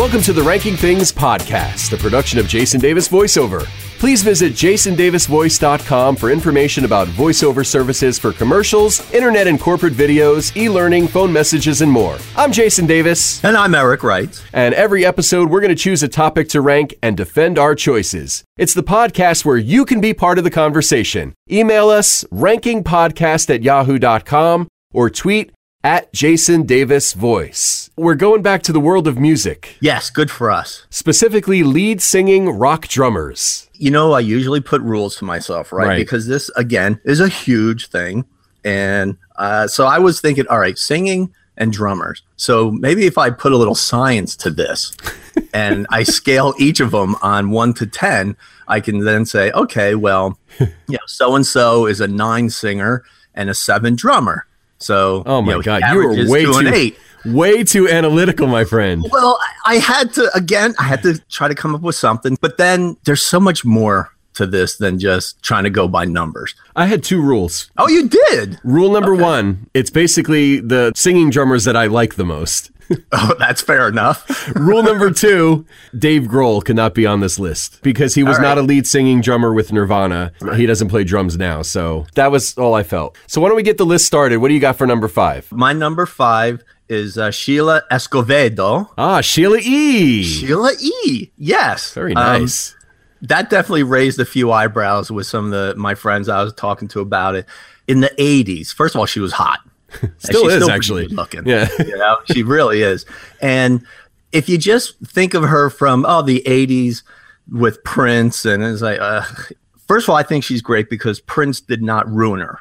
Welcome to the Ranking Things podcast, a production of Jason Davis VoiceOver. Please visit jasondavisvoice.com for information about voiceover services for commercials, internet and corporate videos, e learning, phone messages, and more. I'm Jason Davis, And I'm Eric Wright. and every episode we're going to choose a topic to rank and defend our choices. It's the podcast where you can be part of the conversation. Email us rankingpodcast at yahoo.com or tweet at Jason Davis Voice. We're going back to the world of music, Yes, good for us. specifically lead singing rock drummers. You know, I usually put rules to myself, right? Right. Because this, again, is a huge thing. And uh, so I was thinking, all right, singing and drummers. So maybe if I put a little science to this and I scale each of them on one to 10, I can then say, okay, well, you know, so and so is a nine singer and a seven drummer. So, Oh my you know, God, you were way too eight. way too analytical, my friend. Well, I I had to again. I had to try to come up with something, but then there's so much more to this than just trying to go by numbers. I had two rules. Oh, you did? Rule number one, it's basically the singing drummers that I like the most. Oh, that's fair enough. Rule number two, Dave Grohl cannot be on this list because he was right. not a lead singing drummer with Nirvana. He doesn't play drums now. So that was all I felt. So why don't we get the list started? What do you got for number five? My number five is uh, Sheila Escovedo. Ah, Sheila E. Sheila E. Yes, Very Um, nice. that definitely raised a few eyebrows with some of the my friends I was talking to about it. In the '80s, first of all, she was hot. Still she's is, pretty actually. looking. Yeah. you know, she really is. And if you just think of her from oh the '80s with Prince, and it's like, uh, first of all, I think she's great because Prince did not ruin her.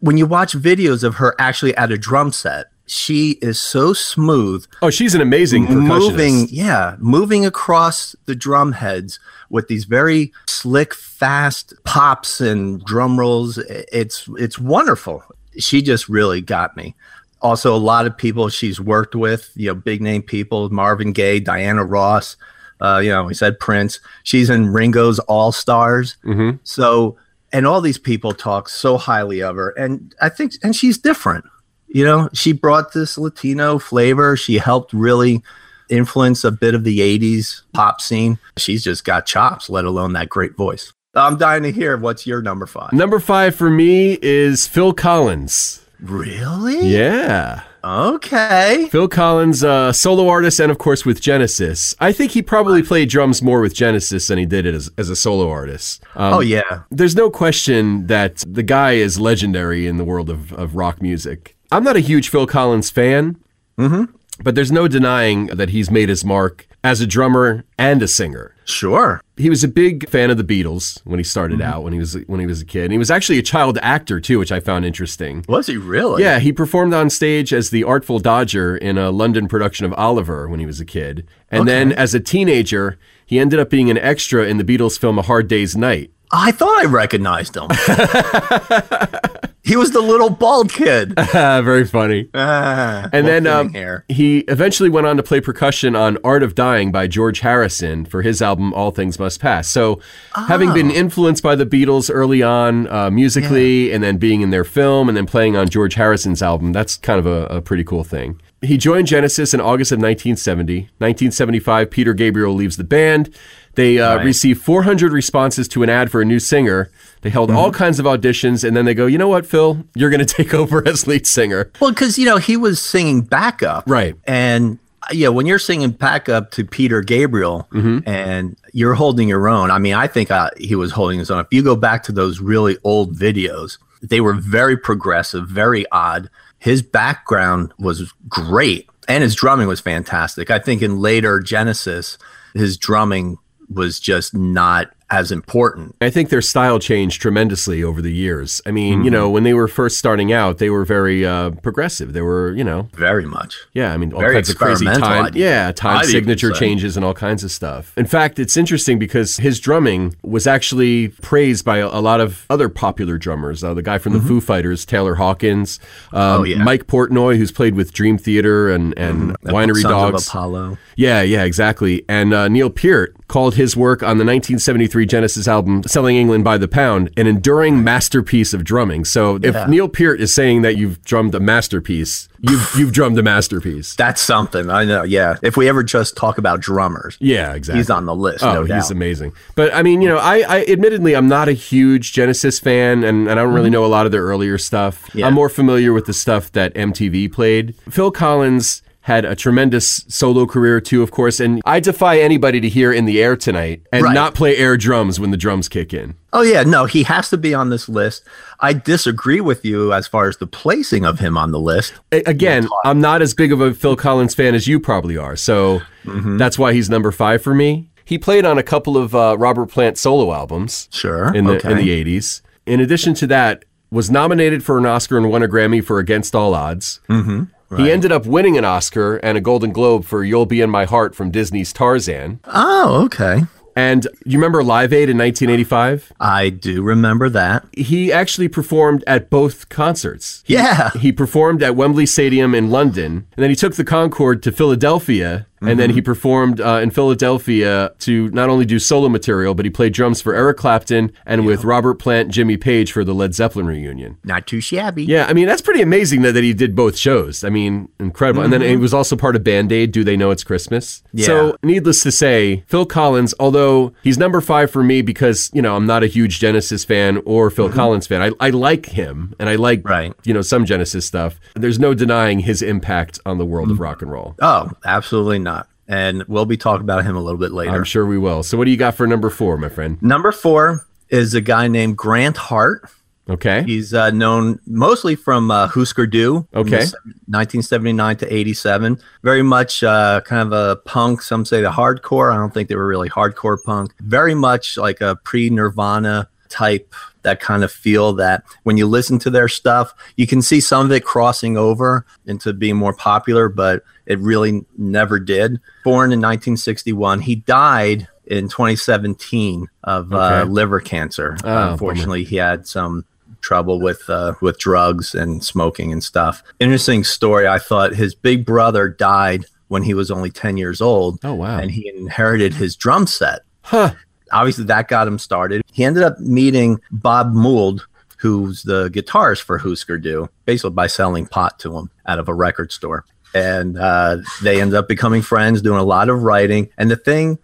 When you watch videos of her actually at a drum set, she is so smooth oh, she's an amazing percussionist. moving yeah moving across the drum heads with these very slick fast pops and drum rolls it's it's wonderful she just really got me. Also a lot of people she's worked with you know big name people marvin gaye diana ross uh, you know we said prince. She's in ringo's all stars Mhm. so and all these people talk so highly of her. And i think and she's different. You know she brought this latino flavor. She helped really influence a bit of the 80s pop scene. She's just got chops let alone that great voice i'm dying to hear what's your number five Number five for me is Phil Collins. really Yeah. okay Phil Collins, uh, solo artist, and of course with Genesis. I think he probably played drums more with Genesis than he did it as, as a solo artist. Um, oh yeah There's no question that the guy is legendary in the world of, of rock music. I'm not a huge Phil Collins fan, but there's no denying that he's made his mark as a drummer and a singer. Sure He was a big fan of the Beatles when he started mm-hmm. out when he was when he was a kid. And he was actually a child actor too, which I found interesting. was he really Yeah, he performed on stage as the Artful Dodger in a London production of Oliver when he was a kid. And then as a teenager, he ended up being an extra in the Beatles film A Hard Day's Night. i thought i recognized him he was the little bald kid very funny. ah, And then um, he eventually went on to play percussion on Art of Dying by George Harrison for his album All Things Must Pass. So, having been influenced by the Beatles early on uh, musically, and then being in their film, and then playing on George Harrison's album, that's kind of a, a pretty cool thing. He joined Genesis in August of 1970. 1975, Peter Gabriel leaves the band. They uh, Right. received 400 responses to an ad for a new singer. They held Mm-hmm. all kinds of auditions, and then they go, you know what, Phil? You're going to take over as lead singer. Well, because you know he was singing backup, Right. And uh, yeah, when you're singing backup to Peter Gabriel and you're holding your own, I mean, I think uh, he was holding his own. If you go back to those really old videos, they were very progressive, very odd. His background was great, and his drumming was fantastic. I think in later Genesis, his drumming was just not as important. I think their style changed tremendously over the years. I mean, you know, when they were first starting out, they were very uh, progressive. They were, you know, Very much. yeah, I mean, all Very kinds of crazy time, I'd- yeah, time I'd signature changes and all kinds of stuff. In fact, it's interesting because his drumming was actually praised by a, a lot of other popular drummers. Uh, the guy from the Foo Fighters, Taylor Hawkins, um, Mm-hmm. Oh, yeah. Mike Portnoy, who's played with Dream Theater and and The Winery Dogs. Apollo. Yeah, yeah, exactly. And uh, Neil Peart called his work on the 1973 1983 Genesis album, Selling England by the Pound, an enduring masterpiece of drumming. So if Yeah. Neil Peart is saying that you've drummed a masterpiece, you've, you've drummed a masterpiece. That's something. I know. Yeah. If we ever just talk about drummers, Yeah, exactly. he's on the list. Oh, no doubt. he's amazing. But I mean, you know, I, I admittedly I'm not a huge Genesis fan, and, and I don't really know a lot of their earlier stuff. Mm-hmm. Yeah. I'm more familiar with the stuff that MTV played. Phil Collins had a tremendous solo career too, of course, and I defy anybody to hear "In the Air Tonight" and Right. not play air drums when the drums kick in. Oh yeah, no, he has to be on this list. I disagree with you as far as the placing of him on the list. A- Again, I'm not as big of a Phil Collins fan as you probably are, so Mm-hmm. that's why he's number five for me. He played on a couple of uh, Robert Plant solo albums. Sure. in the okay. in the 80s. In addition to that, was nominated for an Oscar and won a Grammy for Against All Odds. Mm-hmm. He ended up winning an Oscar and a Golden Globe for You'll Be in My Heart from Disney's Tarzan. oh, okay. And you remember Live Aid in 1985? I do remember that. He actually performed at both concerts. He, Yeah. He performed at Wembley Stadium in London, and then he took the Concorde to Philadelphia, and then he mm-hmm. performed uh, in Philadelphia to not only do solo material, but he played drums for Eric Clapton and with Robert Plant, Jimmy Page for the Led Zeppelin reunion. Not too shabby. Yeah, I mean that's pretty amazing that, that he did both shows. I mean, incredible. And then mm-hmm. he was also part of Band Aid. Do they know it's Christmas? Yeah. So, needless to say, Phil Collins, although he's number five for me because you know I'm not a huge Genesis fan or Phil mm-hmm. Collins fan, I, I like him and I like Right. you know some Genesis stuff. There's no denying his impact on the world of rock and roll. Oh, absolutely not. And we'll be talking about him a little bit later. I'm sure we will. So, what do you got for number four, my friend? Number four is a guy named Grant Hart. Okay. He's uh, known mostly from uh, Husker Du. Okay. 1979 to 87. Very much uh, kind of a punk. Some say the hardcore. I don't think they were really hardcore punk. Very much like a pre Nirvana type, that kind of feel that when you listen to their stuff, you can see some of it crossing over into being more popular, but it really never did. Born in 1961, he died in 2017 of uh, liver cancer. Oh, bummer. Unfortunately, he had some trouble with uh, with drugs and smoking and stuff. Interesting story. I thought his big brother died when he was only 10 years old. Oh, wow. And he inherited his drum set. Huh. Obviously, that got him started. He ended up meeting Bob Mould, who's the guitarist for Husker Du, basically by selling pot to him out of a record store. And uh, they ended up becoming friends, doing a lot of writing. And the thing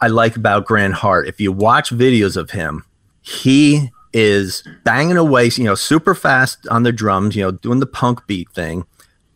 I like about Grant Hart, if you watch videos of him, he is banging away, you know, super fast on the drums, you know, doing the punk beat thing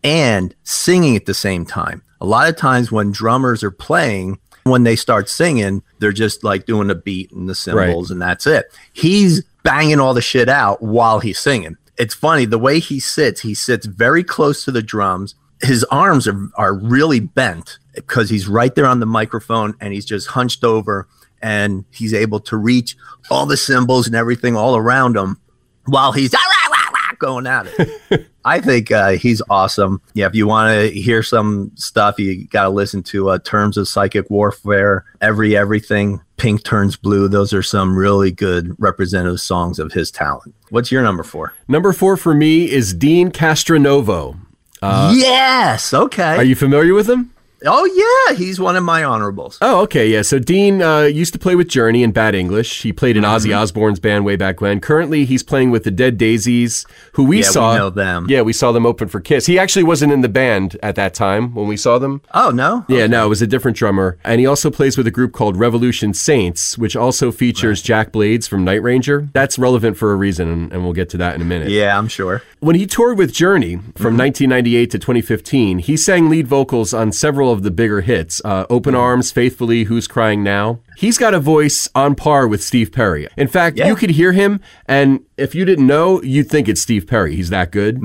and singing at the same time. A lot of times when drummers are playing, when they start singing, they're just like doing the beat and the cymbals and that's it. He's banging all the shit out while he's singing. It's funny the way he sits, he sits very close to the drums. His arms are, are really bent because he's right there on the microphone and he's just hunched over and he's able to reach all the cymbals and everything all around him while he's "Ah, rah, rah, rah," going at it. I think uh, he's awesome. Yeah, if you want to hear some stuff, you got to listen to uh, Terms of Psychic Warfare, Every Everything, Pink Turns Blue. Those are some really good representative songs of his talent. What's your number four? Number four for me is Deen Castronovo. Uh, yes. Okay. Are you familiar with him? Oh, yeah. He's one of my honorables. Oh, okay, yeah. So Deen uh, used to play with Journey in Bad English. He played in Mm-hmm. Ozzy Osbourne's band way back when. Currently, he's playing with the Dead Daisies, who we Yeah, we saw. know them. Yeah, we saw them open for Kiss. He actually wasn't in the band at that time when we saw them. Oh, no? Yeah, no, it was a different drummer. And he also plays with a group called Revolution Saints, which also features Jack Blades from Night Ranger. That's relevant for a reason, and, and we'll get to that in a minute. Yeah, I'm sure. When he toured with Journey from 1998 to 2015, he sang lead vocals on several of the bigger hits uh, Open Arms, Faithfully, Who's Crying Now. He's got a voice on par with Steve Perry. In fact, Yeah. you could hear him, and if you didn't know, you'd think it's Steve Perry. He's that good.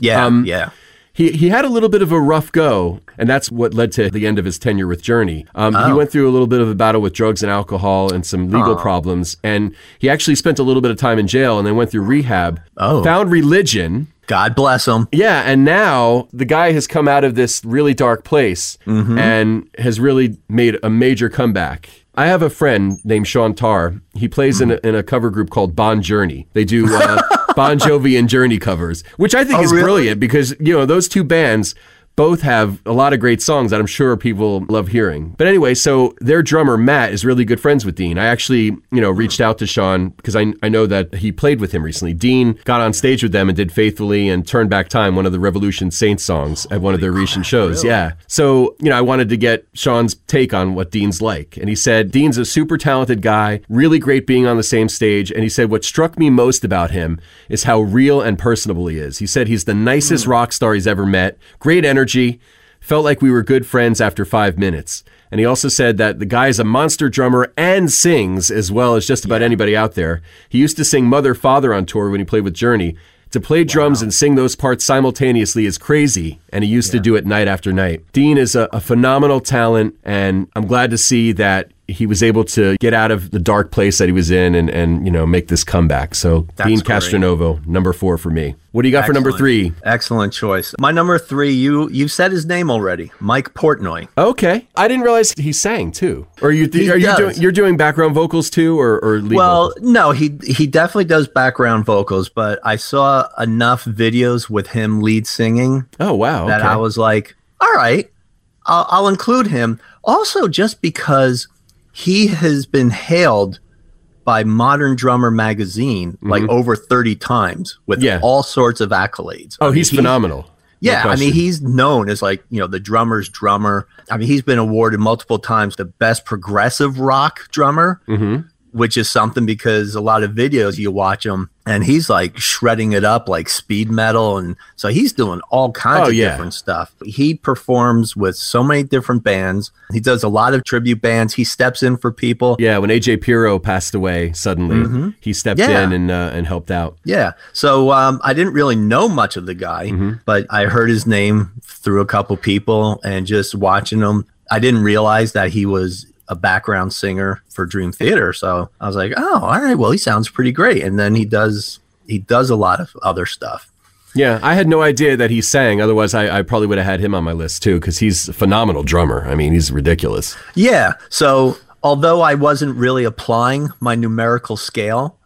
Yeah, Um, yeah. He, he had a little bit of a rough go, and that's what led to the end of his tenure with Journey. Um, He Oh. went through a little bit of a battle with drugs and alcohol and some legal problems, and he actually spent a little bit of time in jail and then went through rehab. Oh. Found religion. God bless him. Yeah, and now the guy has come out of this really dark place and has really made a major comeback. I have a friend named Sean Tarr. He plays in, a, in a cover group called Bon Journey. They do uh, Bon Jovi and Journey covers, which I think Oh, is really? brilliant because you know those two bands both have a lot of great songs that I'm sure people love hearing. But anyway, so their drummer Matt is really good friends with Deen. I actually, you know, reached out to Sean because I, I know that he played with him recently. Deen got on stage with them and did Faithfully and Turn Back Time, one of the Revolution Saints songs at one of their recent shows. really? Yeah. So, you know, I wanted to get Sean's take on what Deen's like. And he said, Deen's a super talented guy, really great being on the same stage. And he said, what struck me most about him is how real and personable he is. He said he's the nicest hmm. rock star he's ever met, great energy, felt like we were good friends after five minutes. And he also said that the guy is a monster drummer and sings as well as just about anybody out there. He used to sing Mother Father on tour when he played with Journey. To play drums and sing those parts simultaneously is crazy, and he used to do it night after night. Deen is a, a phenomenal talent, and I'm glad to see that he was able to get out of the dark place that he was in and, and you know make this comeback. So That's Deen great. Castronovo, number four for me. What do you got for number three? Excellent choice. My number three, you you said his name already, Mike Portnoy. Okay, I didn't realize he sang too. Or you He are you doing you're doing background vocals too, or or lead Well, vocals? no, he he definitely does background vocals, but I saw enough videos with him lead singing Oh wow, that okay. I was like, all right, I'll, I'll include him. Also, just because he has been hailed by Modern Drummer magazine like over 30 times with Mm-hmm. Yeah. all sorts of accolades. oh, I mean, he's he- phenomenal. No Yeah, I mean, he's known as like, you know, the drummer's drummer. I mean, he's been awarded multiple times the best progressive rock drummer, Mm-hmm. Which is something because a lot of videos you watch him and he's like shredding it up like speed metal. And so he's doing all kinds Oh, of yeah. different stuff. He performs with so many different bands. He does a lot of tribute bands. He steps in for people. Yeah, when AJ Pero passed away suddenly, he stepped Mm-hmm. Yeah. in and uh, and helped out. Yeah. So um, I didn't really know much of the guy, Mm-hmm. but I heard his name through a couple people and just watching him, I didn't realize that he was a background singer for Dream Theater. So I was like, oh, all right. Well, he sounds pretty great. And then he does he does a lot of other stuff. Yeah, I had no idea that he sang. Otherwise, I, I probably would have had him on my list too, because he's a phenomenal drummer. I mean, he's ridiculous. Yeah. So although I wasn't really applying my numerical scale,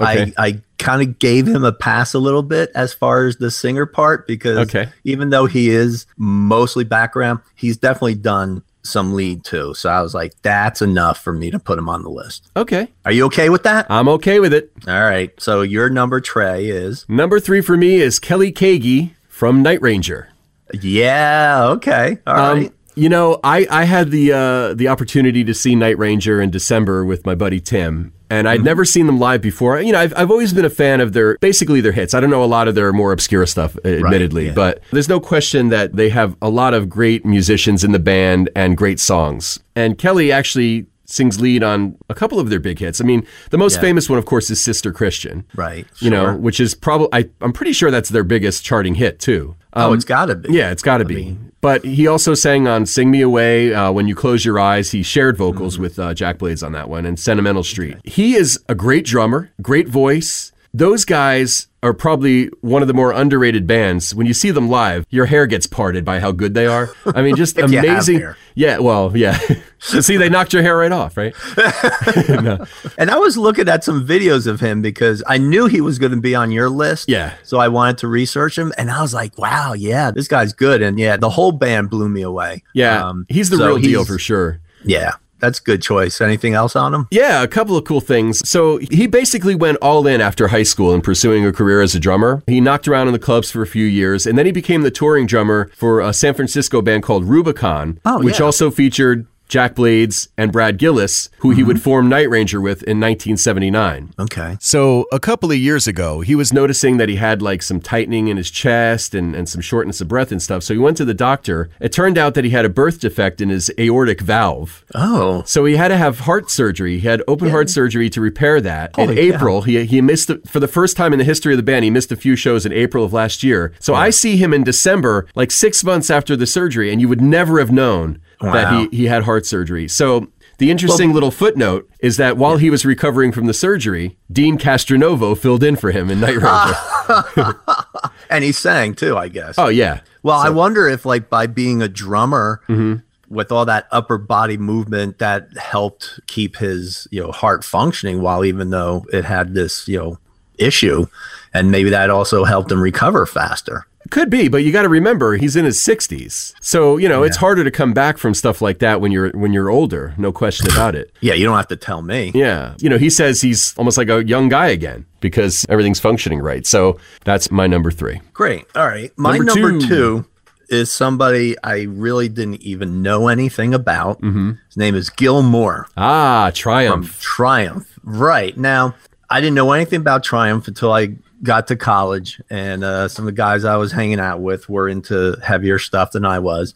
Okay. I, I kind of gave him a pass a little bit as far as the singer part because Okay. even though he is mostly background, he's definitely done some lead too. So I was like, that's enough for me to put him on the list. Okay, Are you okay with that? I'm okay with it. All right. So your number Trey is Number three for me is Kelly Keagy from Night Ranger. yeah. Okay. All um, right. You know, I, I had the uh, the opportunity to see Night Ranger in December with my buddy Tim, and I'd never seen them live before. You know, I've, I've always been a fan of their basically their hits. I don't know a lot of their more obscure stuff, uh, admittedly, yeah. but there's no question that they have a lot of great musicians in the band and great songs. And Kelly actually sings lead on a couple of their big hits. I mean, the most Yeah. famous one, of course, is Sister Christian. right. You know, which is probably I'm pretty sure that's their biggest charting hit too. oh, Um, it's got to be. yeah, it's got to be. but he also sang on "Sing Me Away," uh, "When You Close Your Eyes." He shared vocals with uh, Jack Blades on that one, and "Sentimental Street." He is a great drummer, great voice. Those guys are probably one of the more underrated bands. When you see them live, your hair gets parted by how good they are. I mean, just If you have amazing. Yeah, well, yeah. see, they knocked your hair right off, right? No. And I was looking at some videos of him because I knew he was going to be on your list. Yeah. So I wanted to research him and I was like, wow, yeah, this guy's good. And yeah, the whole band blew me away. Yeah, Um, he's the so real deal for sure. Yeah. That's good choice. Anything else on him? Yeah, a couple of cool things. So he basically went all in after high school and pursuing a career as a drummer. He knocked around in the clubs for a few years, and then he became the touring drummer for a San Francisco band called Rubicon, Oh, which yeah. also featured Jack Blades and Brad Gillis, who he would mm-hmm. form Night Ranger with in 1979. Okay. So a couple of years ago, he was noticing that he had like some tightening in his chest and, and some shortness of breath and stuff. So he went to the doctor. It turned out that he had a birth defect in his aortic valve. Oh, So he had to have heart surgery. He had open heart surgery to repair that. in Holy cow. April, he, he missed, the, for the first time in the history of the band, he missed a few shows in April of last year. So I see him in December, like six months after the surgery, and you would never have known that he, he had heart surgery. So the interesting little footnote is that while he was recovering from the surgery, Deen Castronovo filled in for him in Night Ranger. and he sang too, I guess. oh, yeah. Well, I wonder if, like, by being a drummer Mm-hmm. with all that upper body movement, that helped keep his, you know, heart functioning while even though it had this, you know, issue, and maybe that also helped him recover faster. Could be, but you got to remember he's in his 60s. So, you know, it's harder to come back from stuff like that when you're when you're older, no question about it. Yeah, you don't have to tell me. Yeah. You know, he says he's almost like a young guy again because everything's functioning right. So, that's my number 3. Great. All right. My Number number, two. two. is somebody I really didn't even know anything about. Mm-hmm. His name is Gil Moore Ah, Triumph. Triumph. Right. Now, I didn't know anything about Triumph until I got to college, and uh, some of the guys I was hanging out with were into heavier stuff than I was.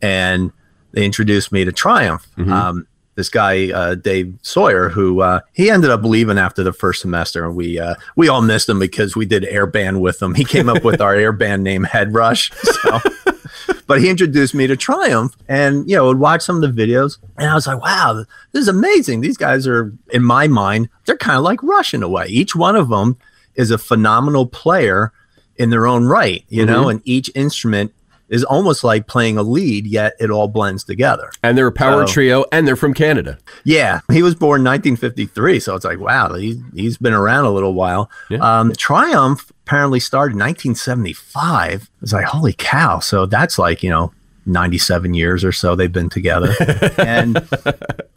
And they introduced me to Triumph. Um, this guy, uh, Dave Sawyer, who uh, he ended up leaving after the first semester, and we uh, we all missed him because we did air band with him. He came up with our air band name Head Rush. So but he introduced me to Triumph and you know would watch some of the videos and I was like wow this is amazing these guys are in my mind they're kind of like Rush in a way each one of them is a phenomenal player in their own right you know and each instrument is almost like playing a lead yet it all blends together And they're a power Oh. trio and they're from Canada. yeah, he was born 1953, so it's like wow, he he's been around a little while. Yeah. Um, Triumph apparently started in 1975. It's like holy cow! So that's like you know 97 years or so they've been together, and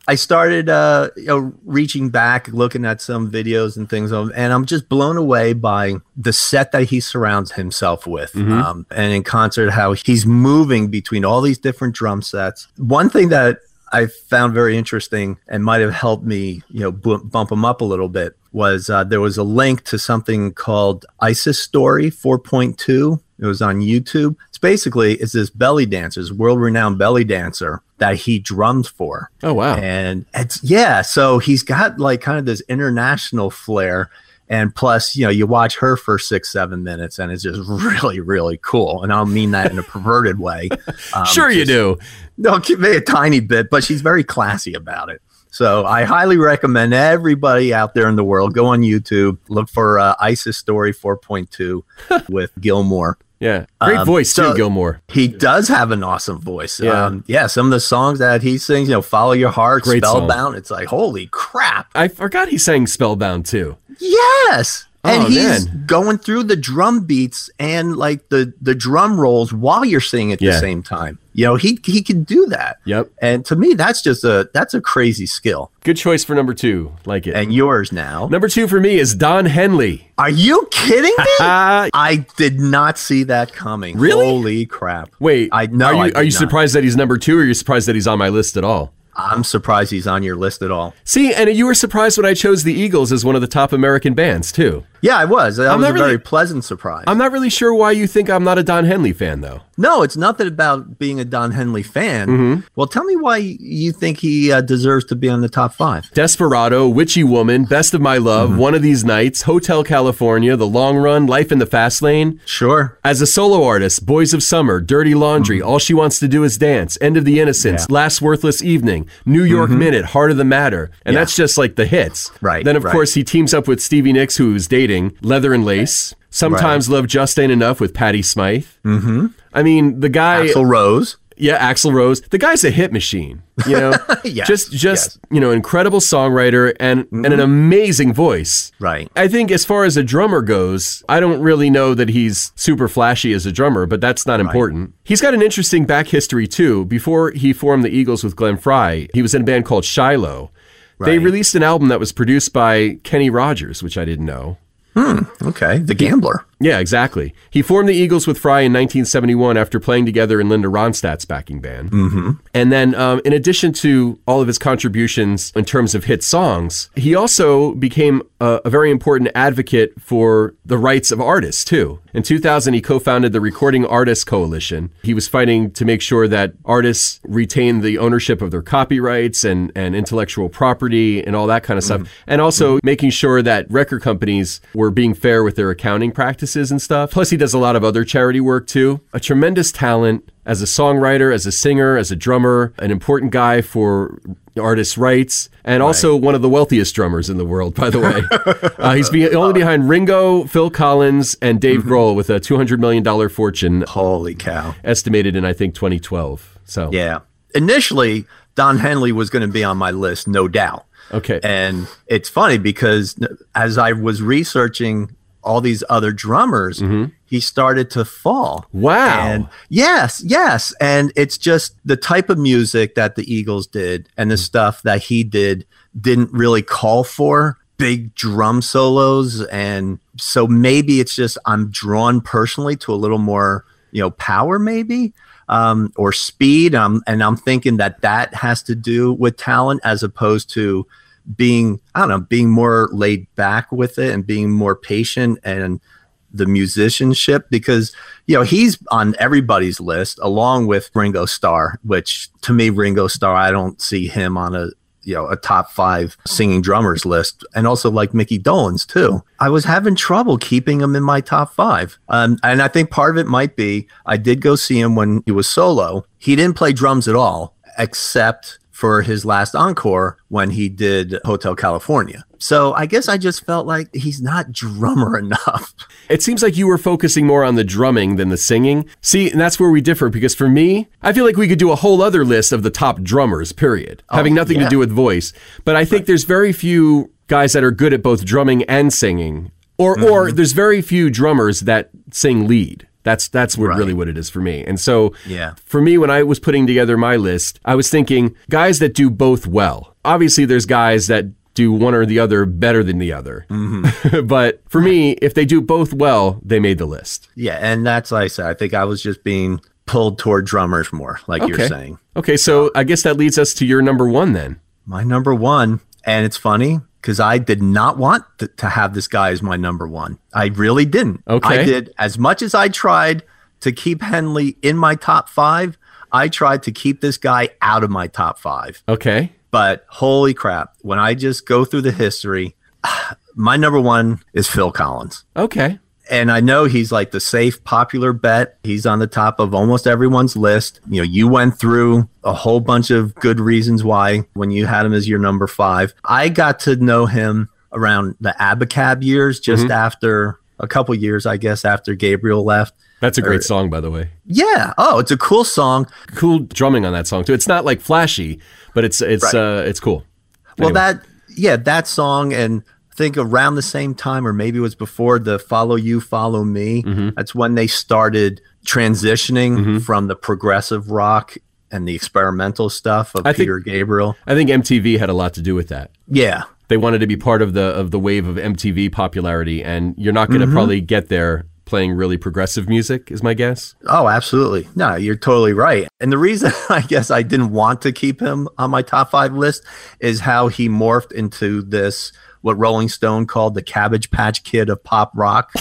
I started uh, you know reaching back, looking at some videos and things, of, and I'm just blown away by the set that he surrounds himself with, um, and in concert how he's moving between all these different drum sets. One thing that I found very interesting and might have helped me, you know, bu- bump him up a little bit was uh, there was a link to something called ISIS Story 4.2. It was on YouTube. It's basically it's this belly dancer, this world-renowned belly dancer that he drums for. Oh, wow. And it's yeah, so he's got like kind of this international flair. And plus, you know, you watch her for six, seven minutes, and it's just really, really cool. And I don't mean that in a perverted way. Um, sure, you just- do. no, give me a tiny bit, but she's very classy about it. So I highly recommend everybody out there in the world go on YouTube, look for uh, ISIS Story 4.2 with Gil Moore. Yeah. Great Um, voice, too, so- Gil Moore. He does have an awesome voice. Yeah. Um, yeah, some of the songs that he sings, you know, Follow Your Heart, Great song. Spellbound, it's like, holy crap. I forgot he sang Spellbound, too. Yes. Oh, and Oh, he's man. going through the drum beats and like the the drum rolls while you're singing at Yeah. the same time. You know, he he can do that. Yep. And to me, that's just a that's a crazy skill. Good choice for number two. Like it. And yours now. number two for me is Don Henley. Are you kidding me? I did not see that coming. Really? Holy crap. wait. I know. Are you, are you surprised that he's number two or are you surprised that he's on my list at all? I'm surprised he's on your list at all. See, and you were surprised when I chose the Eagles as one of the top American bands, too. Yeah, I was. That I'm was not a really- very pleasant surprise. I'm not really sure why you think I'm not a Don Henley fan, though. no, it's nothing about being a Don Henley fan. Mm-hmm. Well, tell me why you think he uh, deserves to be on the top five. Desperado, Witchy Woman, Best of My Love, Mm-hmm. One of These Nights, Hotel California, The Long Run, Life in the Fast Lane. Sure. As a solo artist, Boys of Summer, Dirty Laundry, Mm-hmm. All She Wants to Do Is Dance, End of the Innocence, Last Worthless Evening, New York Minute, Heart of the Matter. And Mm-hmm. Yeah. that's just like the hits. Right, Then, of right. course, he teams up with Stevie Nicks, who's dating, Leather and Lace. Sometimes Love Just Ain't Enough with Patty Smyth. Mm-hmm. I mean, the guy. Axl Rose. Yeah, Axl Rose. The guy's a hit machine. You know, Yes, just just yes. Mm-hmm. you know, incredible songwriter and and an amazing voice. Right. I think as far as a drummer goes, I don't really know that he's super flashy as a drummer, but that's not important. He's got an interesting back history too. Before he formed the Eagles with Glenn Frey, he was in a band called Shiloh. They released an album that was produced by Kenny Rogers, which I didn't know. Hmm, okay. The Gambler. Yeah, exactly. He formed the Eagles with Frey in 1971 after playing together in Linda Ronstadt's backing band. Mm-hmm. And then, um, in addition to all of his contributions in terms of hit songs, he also became a, a very important advocate for the rights of artists, too. In 2000, he co founded the Recording Artists Coalition. He was fighting to make sure that artists retain the ownership of their copyrights and, and intellectual property and all that kind of stuff. And also making sure that record companies were being fair with their accounting practices and stuff. Plus, he does a lot of other charity work too. A tremendous talent as a songwriter, as a singer, as a drummer, an important guy for artists' rights, and also one of the wealthiest drummers in the world, by the way. uh, he's be- only behind Ringo, Phil Collins, and Dave Grohl with a $200 million fortune Holy cow. estimated in, I think, 2012. So, Yeah. Initially, Don Henley was going to be on my list, no doubt. okay. And it's funny because as I was researching all these other drummers, he started to fall. Wow. And yes, yes. And it's just the type of music that the Eagles did and the stuff that he did didn't really call for big drum solos. And so maybe it's just I'm drawn personally to a little more, you know, power maybe. Um, or speed, um, and I'm thinking that that has to do with talent as opposed to being, I don't know, being more laid back with it and being more patient and the musicianship because you know he's on everybody's list along with Ringo Starr, which to me Ringo Starr I don't see him on a you know a top five singing drummers list, and also like Mickey Dolenz too. I was having trouble keeping him in my top five, um, and I think part of it might be I did go see him when he was solo. He didn't play drums at all, except for his last encore when he did Hotel California. So I guess I just felt like he's not drummer enough. It seems like you were focusing more on the drumming than the singing. See, and that's where we differ because for me, I feel like we could do a whole other list of the top drummers, period, oh, having nothing yeah. to do with voice. But I think there's very few guys that are good at both drumming and singing. Or or mm-hmm. there's very few drummers that sing lead. That's that's what Right. really what it is for me. And so Yeah. for me when I was putting together my list, I was thinking guys that do both well. Obviously there's guys that do one or the other better than the other. Mm-hmm. but for me, if they do both well, they made the list. Yeah, and that's like I said. I think I was just being pulled toward drummers more, like you're saying. Okay, so I guess that leads us to your number one then. My number one, and it's funny because I did not want to, to have this guy as my number one. I really didn't. Okay. I did as much as I tried to keep Henley in my top five. I tried to keep this guy out of my top five. Okay. But holy crap, when I just go through the history, my number one is Phil Collins. Okay. And I know he's like the safe, popular bet. He's on the top of almost everyone's list. You know, you went through a whole bunch of good reasons why when you had him as your number five. I got to know him around the Abacab years, just after a couple years, I guess, after Gabriel left. That's a great song, by the way. Yeah. Oh, it's a cool song. Cool drumming on that song too. It's not like flashy, but it's it's Right. uh it's cool. Well, Anyway. that yeah, that song, and think around the same time, or maybe it was before the "Follow You, Follow Me." Mm-hmm. That's when they started transitioning from the progressive rock and the experimental stuff of I think- Peter Gabriel. I think MTV had a lot to do with that. Yeah, They wanted to be part of the of the wave of MTV popularity, and you're not going to probably get there playing really progressive music. Is my guess. Oh, absolutely. No, you're totally right. And the reason I guess I didn't want to keep him on my top five list is how he morphed into this, what Rolling Stone called the Cabbage Patch Kid of pop rock.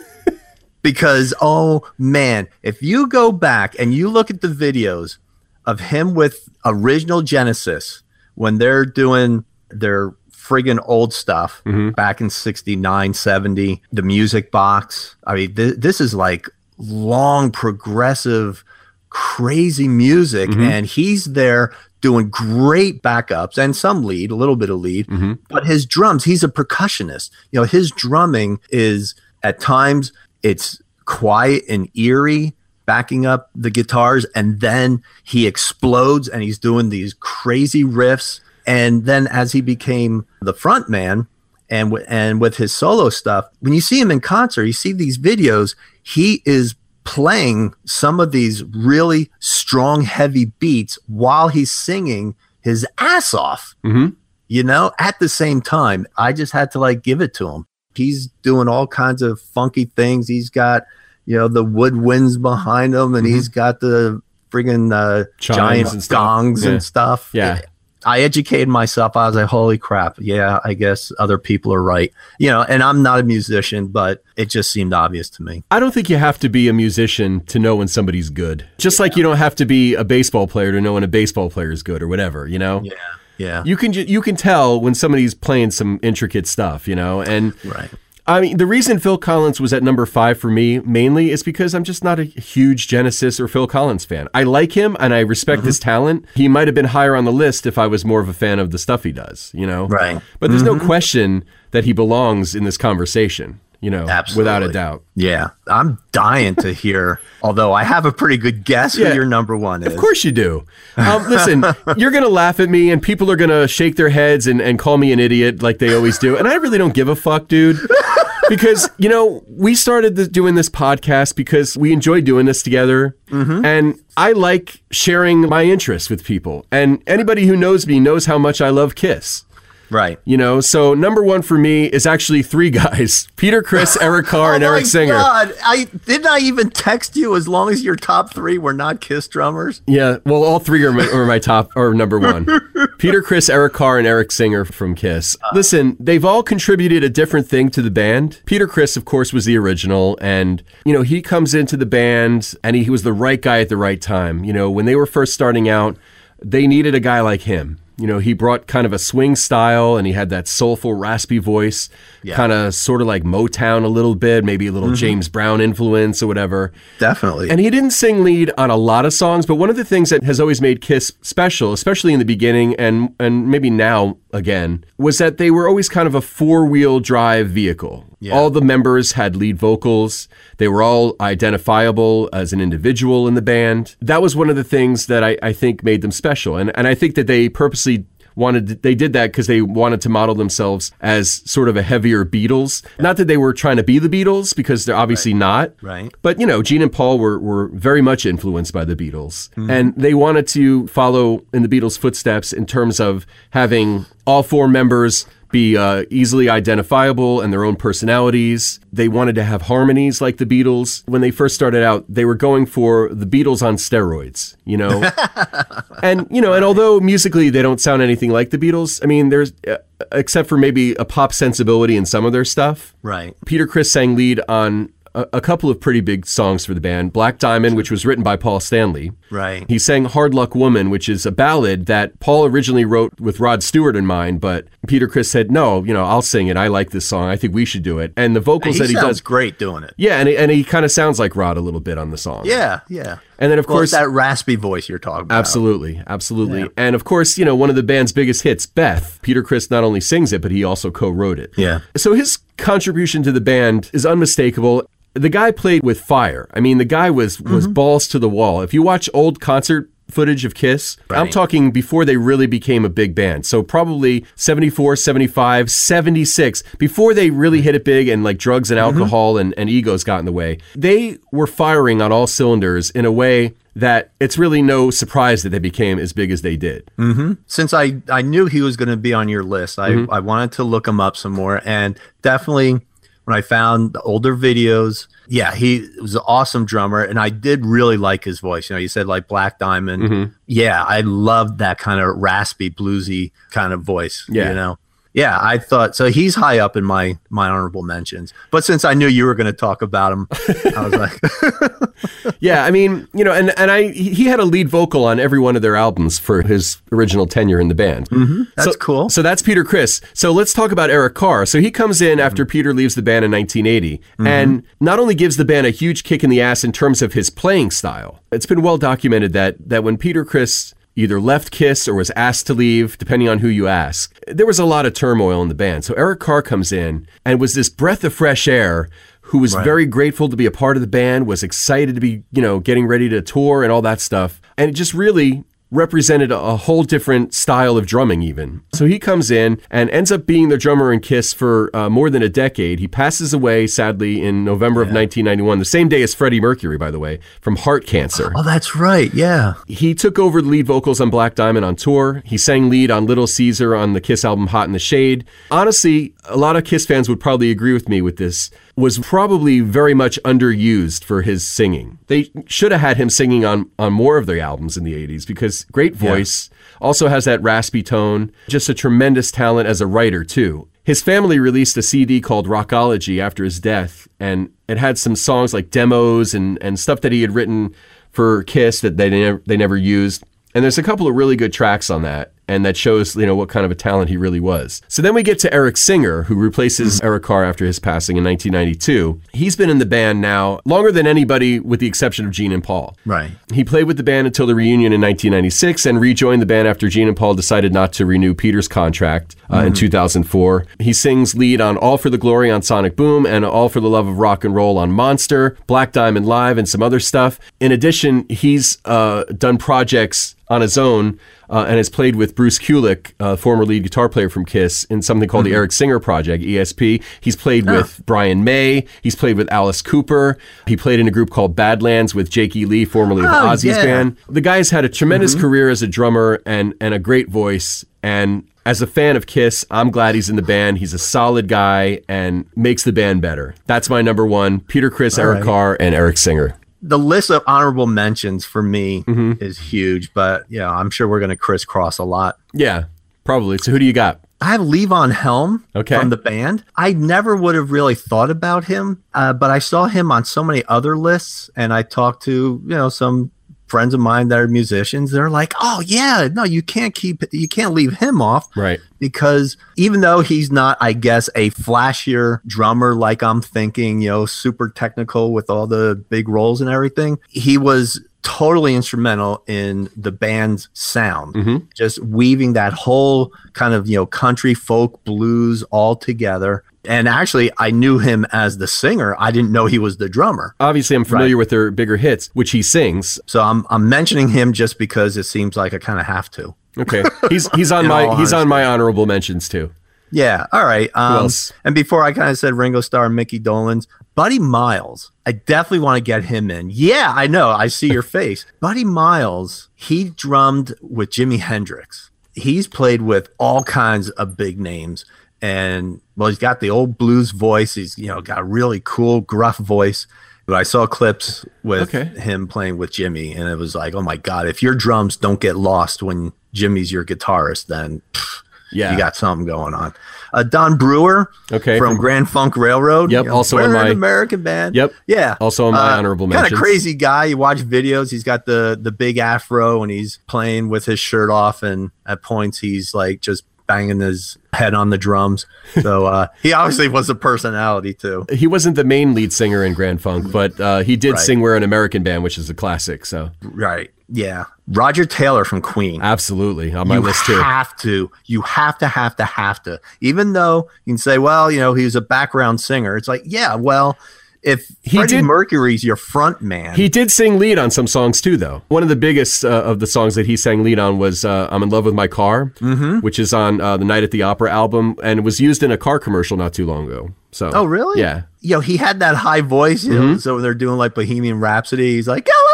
because, oh man, if you go back and you look at the videos of him with original Genesis when they're doing their friggin' old stuff mm-hmm. back in 69, 70, the music box. I mean, th- this is like long, progressive, crazy music. Mm-hmm. And he's there doing great backups and some lead, a little bit of lead. Mm-hmm. But his drums, he's a percussionist. You know, his drumming is at times it's quiet and eerie backing up the guitars and then he explodes and he's doing these crazy riffs and then as he became the front man and w- and with his solo stuff when you see him in concert you see these videos he is playing some of these really strong heavy beats while he's singing his ass off Mhm. you know at the same time i just had to like give it to him he's doing all kinds of funky things he's got you know the woodwinds behind him and he's got the friggin' uh, Mm-hmm. Giant and gongs Yeah. and stuff Yeah. I educated myself. I was like, holy crap. Yeah, I guess other people are right. You know, and I'm not a musician, but it just seemed obvious to me. I don't think you have to be a musician to know when somebody's good. Just like you don't have to be a baseball player to know when a baseball player is good or whatever, you know? Yeah. Yeah. You can you can tell when somebody's playing some intricate stuff, you know? And right. I mean, the reason Phil Collins was at number five for me mainly is because I'm just not a huge Genesis or Phil Collins fan. I like him and I respect his mm-hmm. talent. He might have been higher on the list if I was more of a fan of the stuff he does, you know? Right. But there's no mm-hmm. question that he belongs in this conversation. You know, Absolutely. without a doubt. Yeah, I'm dying to hear. although I have a pretty good guess Yeah. who your number one is. Of course you do. Um, listen, you're going to laugh at me and people are going to shake their heads and, and call me an idiot like they always do. And I really don't give a fuck, dude. Because, you know, we started this, doing this podcast because we enjoy doing this together. And I like sharing my interests with people. And anybody who knows me knows how much I love Kiss. Right. You know, so number one for me is actually three guys Peter, Criss, Eric Carr, and oh Eric Singer. oh. God. I didn't I even text you as long as your top three were not Kiss drummers. Yeah, well, all three are my, are my top or number one. Peter, Criss, Eric Carr, and Eric Singer from Kiss. Uh. Listen, they've all contributed a different thing to the band. Peter, Criss, of course, was the original, and you know he comes into the band and he, he was the right guy at the right time. You know, when they were first starting out, they needed a guy like him. You know, he brought kind of a swing style and he had that soulful, raspy voice, Yeah. kind of sort of like Motown a little bit, maybe a little mm-hmm. James Brown influence or whatever. Definitely. And he didn't sing lead on a lot of songs, but one of the things that has always made Kiss special, especially in the beginning and and maybe now again, was that they were always kind of a four-wheel drive vehicle. Yeah. All the members had lead vocals. They were all identifiable as an individual in the band. That was one of the things that I, I think made them special. And and I think that they purposely wanted they did that because they wanted to model themselves as sort of a heavier Beatles. Not that they were trying to be the Beatles because they're obviously not. Right. But you know, Gene and Paul were were very much influenced by the Beatles, mm-hmm. and they wanted to follow in the Beatles' footsteps in terms of having all four members be uh, easily identifiable and their own personalities. They wanted to have harmonies like the Beatles. When they first started out, they were going for the Beatles on steroids, you know. and you know, and although musically they don't sound anything like the Beatles, I mean, there's uh, except for maybe a pop sensibility in some of their stuff. right. Peter Criss sang lead on a, a couple of pretty big songs for the band. Black Diamond, which was written by Paul Stanley. Right. He sang Hard Luck Woman, which is a ballad that Paul originally wrote with Rod Stewart in mind, but Peter Criss said, "No, you know, I'll sing it. I like this song. I think we should do it." And the vocals he that he sounds does, great doing it. yeah, and and he kind of sounds like Rod a little bit on the song. Yeah, yeah. And then of Well, course that raspy voice you're talking about. Absolutely, absolutely. Yeah. And of course, you know, one of the band's biggest hits, Beth. Peter Criss not only sings it, but he also co-wrote it. Yeah. So his contribution to the band is unmistakable. The guy played with fire. I mean, the guy was was Mm-hmm. balls to the wall. If you watch old concert footage of Kiss, I'm talking before they really became a big band. So probably 74, 75, 76, before they really hit it big and like drugs and Mm-hmm. alcohol and, and egos got in the way. They were firing on all cylinders in a way that it's really no surprise that they became as big as they did. Since I, I knew he was going to be on your list, I, Mm-hmm. I wanted to look him up some more. And definitely when I found the older videos, yeah, he was an awesome drummer. And I did really like his voice. You know, you said like Black Diamond. Mm-hmm. Yeah, I loved that kind of raspy, bluesy kind of voice. Yeah. You know? Yeah, I thought so. He's high up in my my honorable mentions, but since I knew you were going to talk about him, I was like, Yeah, I mean, you know, and and I he had a lead vocal on every one of their albums for his original tenure in the band. Mm-hmm. That's cool. So that's Peter Criss. So let's talk about Eric Carr. So he comes in after Peter leaves the band in 1980 and not only gives the band a huge kick in the ass in terms of his playing style. It's been well documented that that when Peter Criss either left Kiss or was asked to leave, depending on who you ask, there was a lot of turmoil in the band. So Eric Carr comes in and was this breath of fresh air who was very grateful to be a part of the band, was excited to be, you know, getting ready to tour and all that stuff. And it just really represented a, whole different style of drumming even. So he comes in and ends up being the drummer in Kiss for uh, more than a decade. He passes away sadly in November of 1991, the same day as Freddie Mercury by the way, from heart cancer. "Oh, that's right. Yeah, He took over the lead vocals on Black Diamond on tour. He sang lead on Little Caesar on the Kiss album Hot in the Shade. Honestly, a lot of Kiss fans would probably agree with me with this. Was probably very much underused for his singing. They should have had him singing on on more of their albums in the 80s because great voice, also has that raspy tone, just a tremendous talent as a writer too. His family released a CD called Rockology after his death, and it had some songs like demos and, and stuff that he had written for Kiss that they never, they never used. And there's a couple of really good tracks on that. And that shows you know what kind of a talent he really was. So then we get to Eric Singer, who replaces Eric Carr after his passing in 1992. He's been in the band now longer than anybody, with the exception of Gene and Paul. Right. He played with the band until the reunion in 1996 and rejoined the band after Gene and Paul decided not to renew Peter's contract uh, in 2004. He sings lead on All for the Glory on Sonic Boom and All for the Love of Rock and Roll on Monster, Black Diamond Live, and some other stuff. In addition, he's uh, done projects on his own uh, and has played with Bruce Kulick, uh, former lead guitar player from Kiss, in something called the Eric Singer Project, ESP. He's played with Brian May. He's played with Alice Cooper. He played in a group called Badlands with Jake E. Lee, formerly of Oh, Ozzy's yeah. band. The guy's had a tremendous career as a drummer and, and a great voice. And as a fan of Kiss, I'm glad he's in the band. He's a solid guy and makes the band better. That's my number one Peter Criss, Eric right. Carr, and Eric Singer. The list of honorable mentions for me Mm-hmm. is huge, but yeah, I'm sure we're going to crisscross a lot. Yeah, probably. So who do you got? I have Levon Helm Okay. from the band. I never would have really thought about him, uh, but I saw him on so many other lists, and I talked to you know some friends of mine that are musicians. They're like, "Oh yeah, no, you can't keep, you can't leave him off." Right. because even though he's not, I guess, a flashier drummer like I'm thinking, you know, super technical with all the big rolls and everything, he was totally instrumental in the band's sound. Just weaving that whole kind of, you know, country, folk, blues all together. And actually, I knew him as the singer. I didn't know he was the drummer. Obviously, I'm familiar Right. with their bigger hits, which he sings. So I'm, I'm mentioning him just because it seems like I kind of have to. Okay, he's he's on my he's on my honorable mentions too. Yeah. All right. Um. And before I kind of said Ringo Starr and Mickey Dolenz, Buddy Miles. I definitely want to get him in. Yeah, I know. I see your face. Buddy Miles, he drummed with Jimi Hendrix. He's played with all kinds of big names. And well, he's got the old blues voice. He's, you know, got a really cool, gruff voice. But I saw clips with Okay. him playing with Jimi, and it was like, oh my God, if your drums don't get lost when Jimi's your guitarist, then Yeah, you got something going on. Uh, Don Brewer, Okay, from from- Grand Funk Railroad. Yep, also we're in my- an American band. Yep, yeah, also in my honorable Kind of crazy guy. You watch videos. He's got the the big afro, and he's playing with his shirt off, and at points he's like just banging his head on the drums. So uh, he obviously was a personality too. he wasn't the main lead singer in Grand Funk, but uh, he did Right. sing "We're an American Band," which is a classic. So Right. Yeah. Roger Taylor from Queen. absolutely on my you list too. You have to. You have to, have to, have to. Even though you can say, well, you know, he was a background singer. It's like, yeah, well, if He Freddie did- Mercury's your front man, He did sing lead on some songs too, though. One of the biggest uh, of the songs that he sang lead on was uh, "I'm in Love with My Car," Mm-hmm. which is on uh, the Night at the Opera album, and it was used in a car commercial not too long ago. So, Oh, really? Yeah. Yo, he had that high voice. You Mm-hmm. know, so they're doing like Bohemian Rhapsody. He's like Galileo.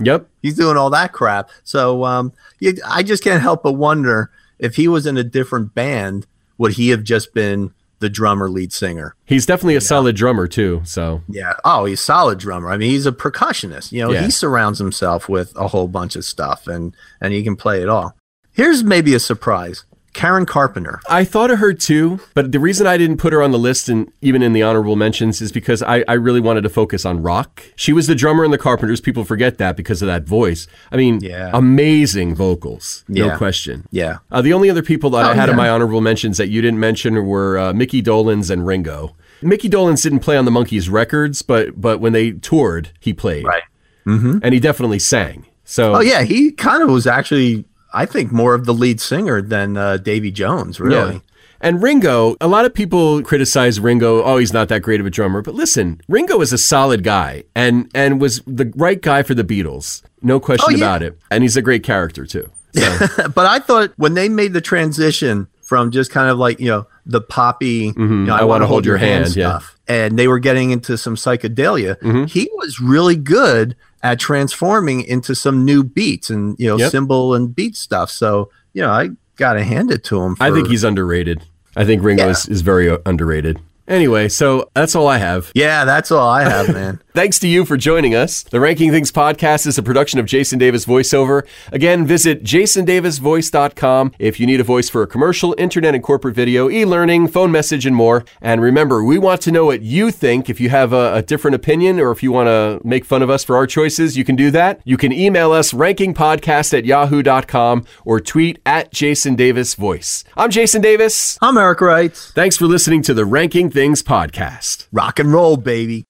Yep. He's doing all that crap. So, um, you, I just can't help but wonder if he was in a different band, would he have just been the drummer, lead singer? He's definitely a solid drummer too. So Yeah. Oh, he's a solid drummer. I mean, he's a percussionist. You know, Yeah. he surrounds himself with a whole bunch of stuff, and and he can play it all. Here's maybe a surprise: Karen Carpenter. I thought of her too, but the reason I didn't put her on the list and even in the honorable mentions is because I, I really wanted to focus on rock. She was the drummer in the Carpenters. People forget that because of that voice. I mean, Yeah. amazing vocals, no Yeah. question. Yeah. Uh, the only other people that I Oh, had in my honorable mentions that you didn't mention were uh, Mickey Dolenz and Ringo. Mickey Dolenz didn't play on the Monkees records, but but when they toured, he played, Right. and he definitely sang. So Oh yeah, he kind of was actually, I think, more of the lead singer than uh, Davy Jones. Really. Yeah. And Ringo, a lot of people criticize Ringo. Oh, he's not that great of a drummer. But listen, Ringo is a solid guy and and was the right guy for the Beatles. No question Oh, yeah. about it. And he's a great character too. So, but I thought when they made the transition from just kind of like you know the poppy, you know, I I, want to hold your hand, Hand, yeah. stuff, and they were getting into some psychedelia. Mm-hmm. He was really good at transforming into some new beats and you know Yep. cymbal and beat stuff. So you know, I got to hand it to him. For, I think he's underrated. I think Ringo Yeah. is, is very uh, underrated. Anyway, so that's all I have. Yeah, that's all I have, man. Thanks to you for joining us. The Ranking Things podcast is a production of Jason Davis VoiceOver. Again, visit jasondavisvoice.com if you need a voice for a commercial, internet and corporate video, e-learning, phone message, and more. And remember, we want to know what you think. If you have a, a different opinion or if you want to make fun of us for our choices, you can do that. You can email us rankingpodcast at yahoo.com or tweet at Jason Davis Voice. I'm Jason Davis. I'm Eric Wright. Thanks for listening to the Ranking Things podcast. Rock and roll, baby.